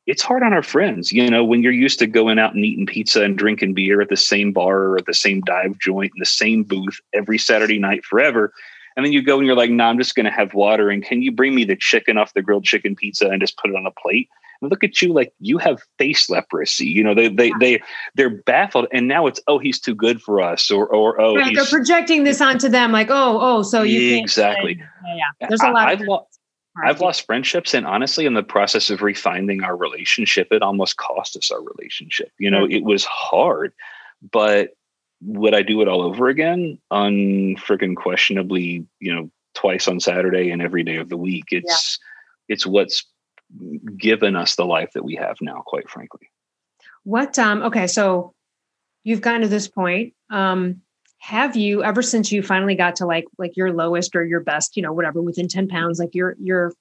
it's hard on our friends. You know, when you're used to going out and eating pizza and drinking beer at the same bar or at the same dive joint in the same booth every Saturday night forever, and then you go and you're like, no, nah, I'm just going to have water. And can you bring me the chicken off the grilled chicken pizza and just put it on a plate? And look at you, like you have face leprosy. You know, they they yeah. they they're baffled. And now it's oh, he's too good for us, or or oh, right, they're projecting this onto them, like oh oh, so you exactly. Yeah, yeah, there's a lot. I, I've, lo- I've lost friendships, and honestly, in the process of refining our relationship, it almost cost us our relationship. You know, it was hard, but would I do it all over again? Unfreaking questionably, you know, twice on Saturday and every day of the week. It's yeah. it's what's given us the life that we have now, quite frankly. What um okay, so you've gotten to this point. Um have you ever since you finally got to like like your lowest or your best, you know, whatever, within 10 pounds, like your your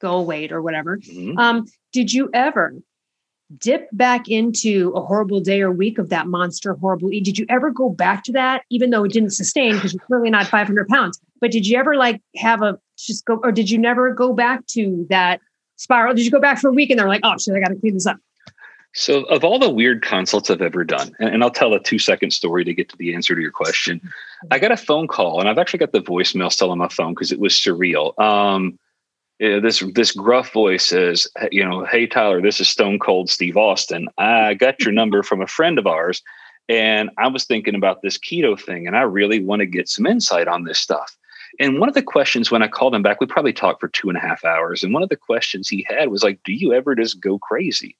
goal weight or whatever. Mm-hmm. Um, did you ever dip back into a horrible day or week of that monster horrible eat? Did you ever go back to that, even though it didn't sustain because you're clearly not 500 pounds? But did you ever like have a just go, or did you never go back to that spiral? Did you go back for a week and they're like, oh shit, I got to clean this up? So, of all the weird consults I've ever done, and, and I'll tell a two second story to get to the answer to your question. I got a phone call, and I've actually got the voicemail still on my phone because it was surreal. Um, this this gruff voice says, you know, hey Tyler, this is Stone Cold Steve Austin. I got your number from a friend of ours, and I was thinking about this keto thing, and I really want to get some insight on this stuff. And one of the questions when I called him back, we probably talked for two and a half hours, and one of the questions he had was like, "Do you ever just go crazy?"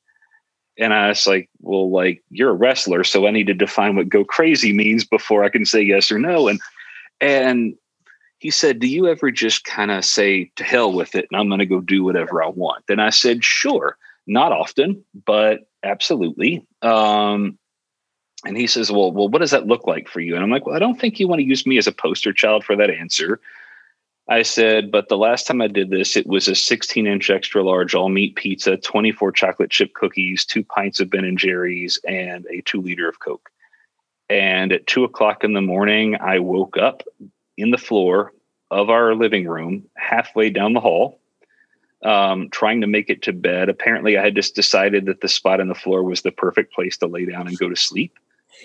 And I was like, "Well, like you're a wrestler, so I need to define what go crazy means before I can say yes or no." And and he said, Do you ever just kind of say, to hell with it, and I'm going to go do whatever I want? And I said, Sure. Not often, but absolutely. Um, And he says, Well, well, what does that look like for you? And I'm like, Well, I don't think you want to use me as a poster child for that answer. I said, but the last time I did this, it was a 16 inch extra large all meat pizza, 24 chocolate chip cookies, two pints of Ben and Jerry's, and a two liter of Coke. And at two o'clock in the morning, I woke up in the floor of our living room, halfway down the hall, um, trying to make it to bed. Apparently, I had just decided that the spot on the floor was the perfect place to lay down and go to sleep.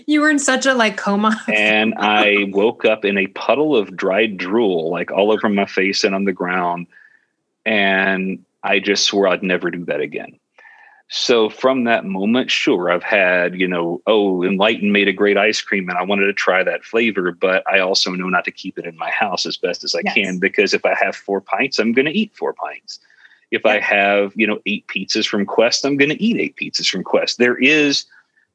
You were in such a like coma. and I woke up in a puddle of dried drool, like all over my face and on the ground. And I just swore I'd never do that again. So from that moment, sure, I've had, you know, oh, Enlightened made a great ice cream and I wanted to try that flavor, but I also know not to keep it in my house as best as I yes. can because if I have four pints, I'm going to eat four pints. If I have, you know, eight pizzas from Quest, I'm going to eat eight pizzas from Quest. There is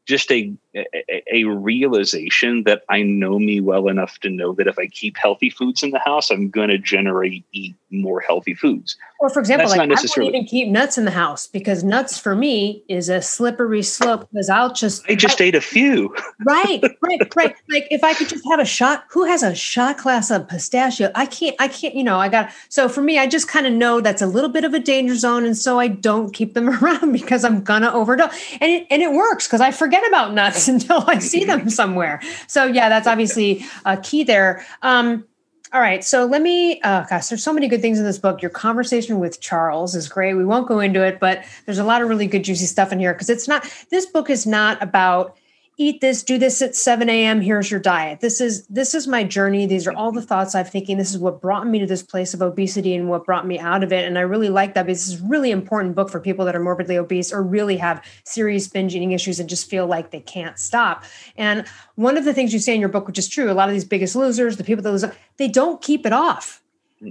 just a, a, a realization that I know me well enough to know that if I keep healthy foods in the house, I'm going to generate eat more healthy foods. Or for example, like I won't even keep nuts in the house because nuts for me is a slippery slope because I'll just I just ate a few. right, right, right. Like if I could just have a shot, who has a shot glass of pistachio? I can't, I can't, you know, I got so for me, I just kind of know that's a little bit of a danger zone. And so I don't keep them around because I'm gonna overdose. And it and it works because I forget about nuts until I see them somewhere. So yeah, that's obviously a key there. Um, all right. So let me, uh, gosh, there's so many good things in this book. Your conversation with Charles is great. We won't go into it, but there's a lot of really good, juicy stuff in here because it's not, this book is not about eat this, do this at 7 a.m. Here's your diet. This is this is my journey. These are all the thoughts I'm thinking. This is what brought me to this place of obesity and what brought me out of it. And I really like that because this is a really important book for people that are morbidly obese or really have serious binge eating issues and just feel like they can't stop. And one of the things you say in your book, which is true, a lot of these biggest losers, the people that lose, they don't keep it off.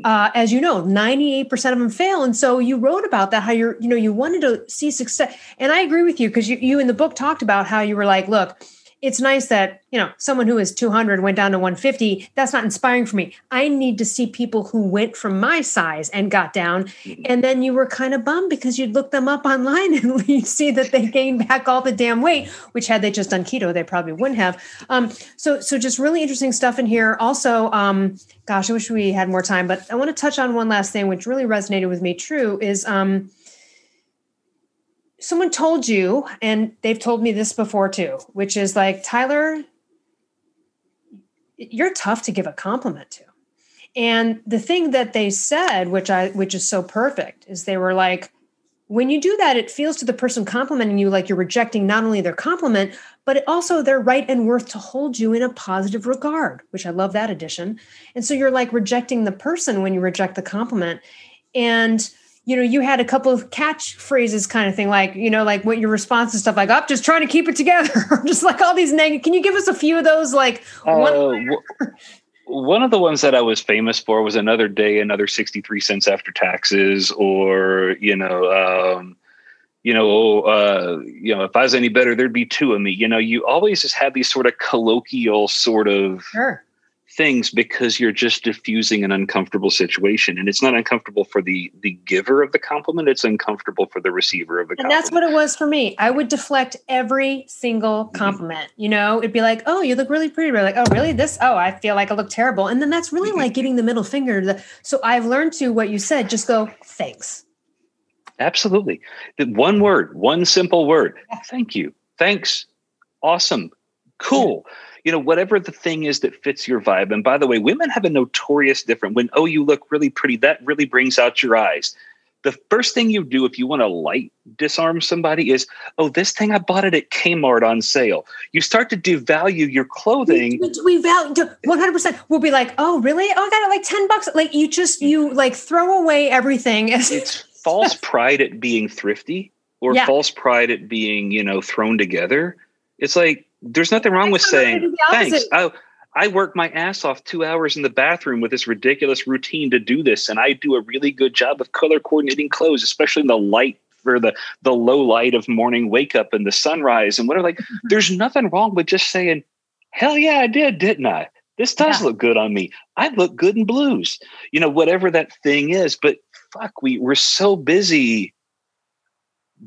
Uh, as you know 98% of them fail. And so you wrote about that how you're you know you wanted to see success. And i agree with you because you, you in the book talked about how you were like look it's nice that you know someone who is 200 went down to 150 that's not inspiring for me. I need to see people who went from my size and got down mm-hmm. and then you were kind of bummed because you'd look them up online and you see that they gained back all the damn weight which had they just done keto they probably wouldn't have. Um, so so just really interesting stuff in here. Also um, gosh i wish we had more time but i want to touch on one last thing which really resonated with me true is um, someone told you, and they've told me this before too, which is like, Tyler, you're tough to give a compliment to. And the thing that they said, which I which is so perfect, is they were like, when you do that, it feels to the person complimenting you like you're rejecting not only their compliment, but also their right and worth to hold you in a positive regard, which I love that addition. And so you're like rejecting the person when you reject the compliment. And you know, you had a couple of catchphrases kind of thing, like, you know, like what your response and stuff like, I'm just trying to keep it together, just like all these negative. Can you give us a few of those? Like, uh, one, one of the ones that I was famous for was another day, another 63 cents after taxes, or, you know, um, you know, uh, you know, if I was any better, there'd be two of me. You know, you always just have these sort of colloquial sort of sure things because you're just diffusing an uncomfortable situation. And it's not uncomfortable for the the giver of the compliment. It's uncomfortable for the receiver of the and compliment. that's what it was for me. I would deflect every single mm-hmm. compliment mm-hmm. you know? It'd be like oh you look really pretty. We're like oh really? This oh i feel like i look terrible. And then that's really mm-hmm. like giving the middle finger to the, so i've learned to what you said just go thanks. Absolutely. One word one simple word thank you. Thanks. Awesome. Cool. yeah you know, whatever the thing is that fits your vibe. And by the way, women have a notorious different when, oh, you look really pretty, that really brings out your eyes. The first thing you do if you want to light disarm somebody is, oh, this thing I bought it at Kmart on sale. You start to devalue your clothing. We, we, we value 100%. We'll be like, oh, really? Oh, I got it like 10 bucks. Like you just, you like throw away everything. it's false pride at being thrifty or yeah. false pride at being, you know, thrown together. It's like, there's nothing wrong with saying thanks. I, I work my ass off two hours in the bathroom with this ridiculous routine to do this, and I do a really good job of color coordinating clothes, especially in the light for the the low light of morning wake up and the sunrise and whatever. Like, mm-hmm. there's nothing wrong with just saying, "Hell yeah, I did, didn't I?" This does yeah. look good on me. I look good in blues, you know, whatever that thing is. But fuck, we we're so busy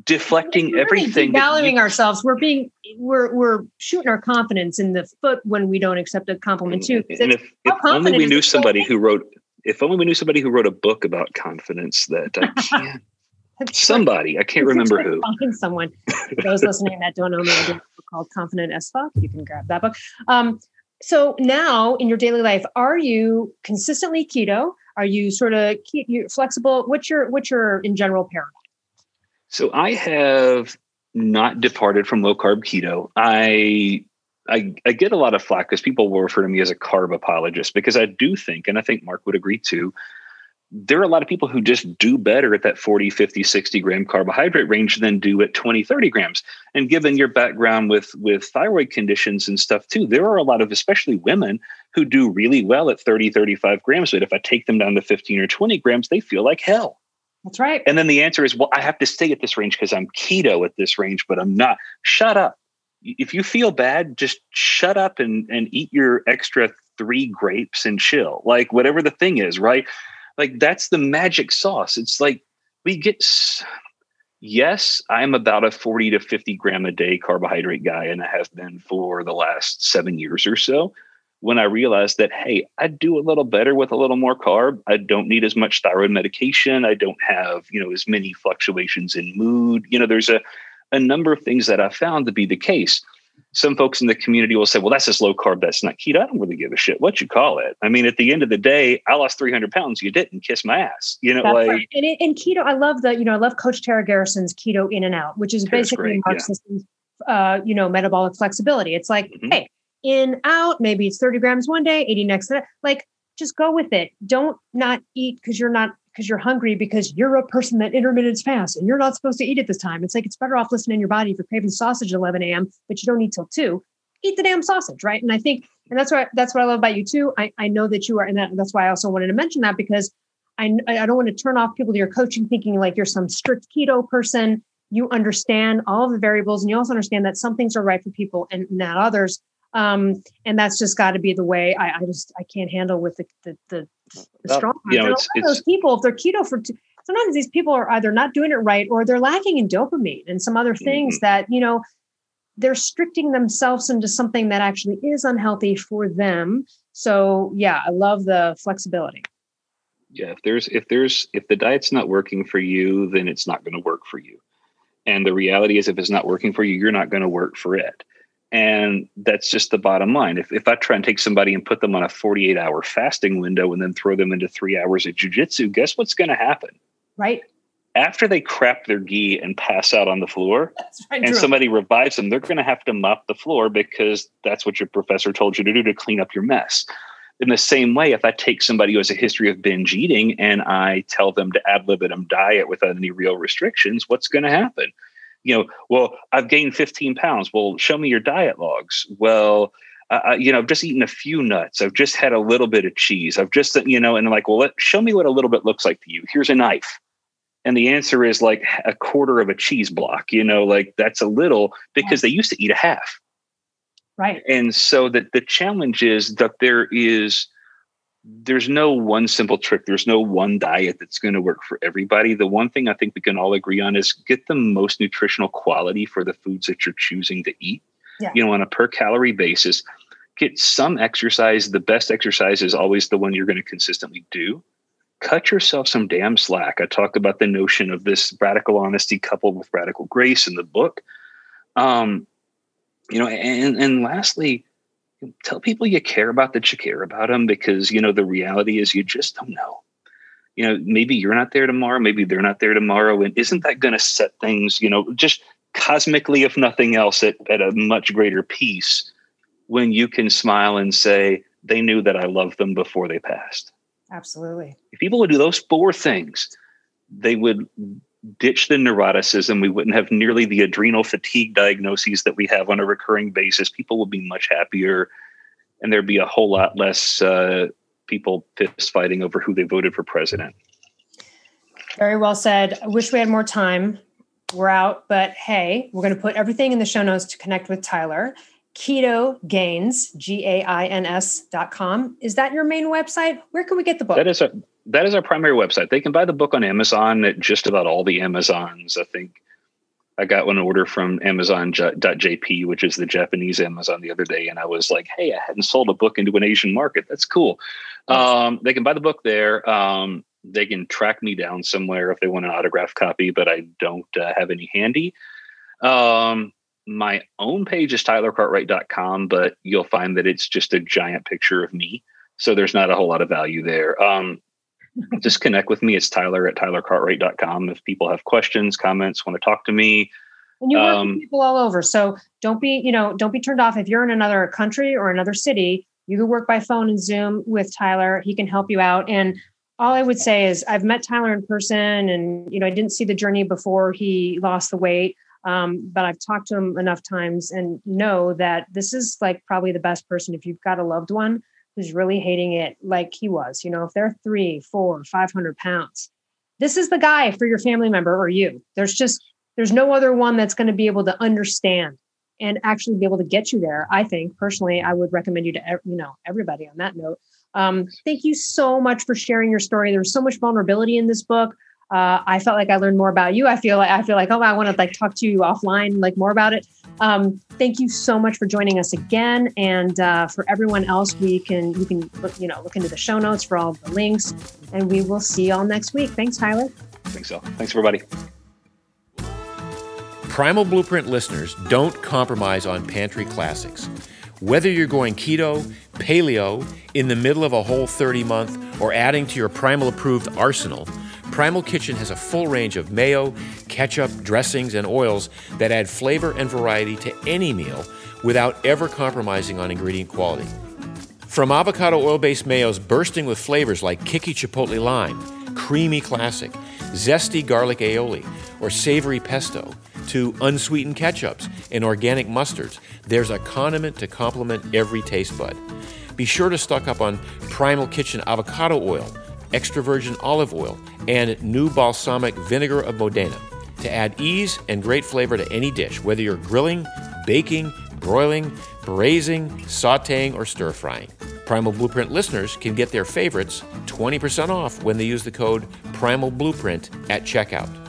deflecting we're everything valuing you, ourselves. We're being we're we're shooting our confidence in the foot when we don't accept a compliment too and if, if only we knew somebody who wrote if only we knew somebody who wrote a book about confidence that i can't somebody i can't remember who. Find someone. Those listening that don't know me i do a book called confident as fuck. You can grab that book. Um so now in your daily life are you consistently keto? Are you sort of flexible? What's your what's your in general paradigm so I have not departed from low carb keto. I I, I get a lot of flack because people will refer to me as a carb apologist because I do think, and I think Mark would agree too, there are a lot of people who just do better at that 40, 50, 60 gram carbohydrate range than do at 20, 30 grams. And given your background with with thyroid conditions and stuff too, there are a lot of especially women who do really well at 30, 35 grams. But if I take them down to 15 or 20 grams, they feel like hell. That's right. And then the answer is, well, I have to stay at this range because I'm keto at this range, but I'm not. Shut up. If you feel bad, just shut up and, and eat your extra three grapes and chill. Like whatever the thing is, right? Like that's the magic sauce. It's like we get yes, I'm about a 40 to 50 gram a day carbohydrate guy, and I have been for the last seven years or so when I realized that, hey, I do a little better with a little more carb. I don't need as much thyroid medication. I don't have, you know, as many fluctuations in mood. You know, there's a, a number of things that I found to be the case. Some folks in the community will say, well, that's just low carb. That's not keto. I don't really give a shit what you call it. I mean, at the end of the day, I lost 300 pounds. You didn't kiss my ass. You know, that's like. Right. And, and keto, I love the, you know, I love Coach Tara Garrison's keto in and out, which is basically Mark yeah. Uh, you know, metabolic flexibility. It's like, mm-hmm. hey, in, out. Maybe it's 30 grams one day, 80 next. Like, just go with it. Don't not eat because you're not because you're hungry because you're a person that intermittent fast and you're not supposed to eat at this time. It's like it's better off listening to your body if you're craving sausage at 11 a.m., but you don't eat till two. Eat the damn sausage, right? And I think, and that's what that's what I love about you too. I, I know that you are, and that, that's why I also wanted to mention that because I I don't want to turn off people to your coaching thinking like you're some strict keto person. You understand all the variables, and you also understand that some things are right for people and not others. Um, and that's just got to be the way I, I, just I can't handle with the the, the, the strong. You know, it's, it's, those people, if they're keto for, sometimes these people are either not doing it right or they're lacking in dopamine and some other things mm-hmm. that you know they're restricting themselves into something that actually is unhealthy for them. So yeah, I love the flexibility. Yeah, if there's if there's if the diet's not working for you, then it's not going to work for you. And the reality is, if it's not working for you, you're not going to work for it. And that's just the bottom line. If, if I try and take somebody and put them on a 48 hour fasting window and then throw them into three hours of jujitsu, guess what's going to happen? Right. After they crap their gi and pass out on the floor, right, and somebody revives them, they're going to have to mop the floor because that's what your professor told you to do to clean up your mess. In the same way, if I take somebody who has a history of binge eating and I tell them to ad libitum diet without any real restrictions, what's going to happen? You know, well, I've gained 15 pounds. Well, show me your diet logs. Well, uh, you know, I've just eaten a few nuts. I've just had a little bit of cheese. I've just, you know, and I'm like, well, let, show me what a little bit looks like to you. Here's a knife. And the answer is like a quarter of a cheese block, you know, like that's a little because they used to eat a half. Right. And so that the challenge is that there is there's no one simple trick. There's no one diet that's going to work for everybody. The one thing I think we can all agree on is get the most nutritional quality for the foods that you're choosing to eat. Yeah. You know, on a per calorie basis, get some exercise. The best exercise is always the one you're going to consistently do. Cut yourself some damn slack. I talk about the notion of this radical honesty coupled with radical grace in the book. Um, you know, and and lastly, tell people you care about that you care about them because you know the reality is you just don't know. You know maybe you're not there tomorrow maybe they're not there tomorrow and isn't that going to set things you know just cosmically if nothing else at, at a much greater peace when you can smile and say they knew that i loved them before they passed. Absolutely. If people would do those four things they would ditch the neuroticism, we wouldn't have nearly the adrenal fatigue diagnoses that we have on a recurring basis. People would be much happier, and there'd be a whole lot less uh, people fist fighting over who they voted for president. Very well said. I wish we had more time. We're out, but hey, we're going to put everything in the show notes to connect with Tyler. Keto Gains, G A I N S dot com. Is that your main website? Where can we get the book? That is a that is our primary website. They can buy the book on Amazon at just about all the Amazons. I think I got one order from Amazon.jp, which is the Japanese Amazon, the other day, and I was like, "Hey, I hadn't sold a book into an Asian market. That's cool." Um, they can buy the book there. Um, they can track me down somewhere if they want an autograph copy, but I don't uh, have any handy. Um, my own page is tylercartwright.com, but you'll find that it's just a giant picture of me. So there's not a whole lot of value there. Um, just connect with me. It's Tyler at tylercartwright.com. If people have questions, comments, want to talk to me. And you work um, with people all over. So don't be, you know, don't be turned off. If you're in another country or another city, you can work by phone and Zoom with Tyler. He can help you out. And all I would say is I've met Tyler in person and, you know, I didn't see the journey before he lost the weight. Um, but I've talked to him enough times and know that this is like probably the best person if you've got a loved one who's really hating it like he was. You know, if they're three, four, five hundred pounds, this is the guy for your family member or you. There's just there's no other one that's going to be able to understand and actually be able to get you there. I think personally, I would recommend you to you know everybody on that note. Um, thank you so much for sharing your story. There's so much vulnerability in this book uh, I felt like I learned more about you. I feel like I feel like oh, I want to like talk to you offline, like more about it. Um, thank you so much for joining us again, and uh, for everyone else, we can you can look, you know look into the show notes for all the links, and we will see y'all next week. Thanks, Tyler. Thanks, so. Thanks, everybody. Primal Blueprint listeners don't compromise on pantry classics. Whether you're going keto, paleo, in the middle of a whole 30 month, or adding to your Primal approved arsenal. Primal Kitchen has a full range of mayo, ketchup, dressings, and oils that add flavor and variety to any meal without ever compromising on ingredient quality. From avocado oil based mayos bursting with flavors like kicky chipotle lime, creamy classic, zesty garlic aioli, or savory pesto, to unsweetened ketchups and organic mustards, there's a condiment to complement every taste bud. Be sure to stock up on Primal Kitchen avocado oil extra virgin olive oil, and new balsamic vinegar of Modena to add ease and great flavor to any dish, whether you're grilling, baking, broiling, braising, sauteing, or stir frying. Primal Blueprint listeners can get their favorites 20% off when they use the code Primal Blueprint at checkout.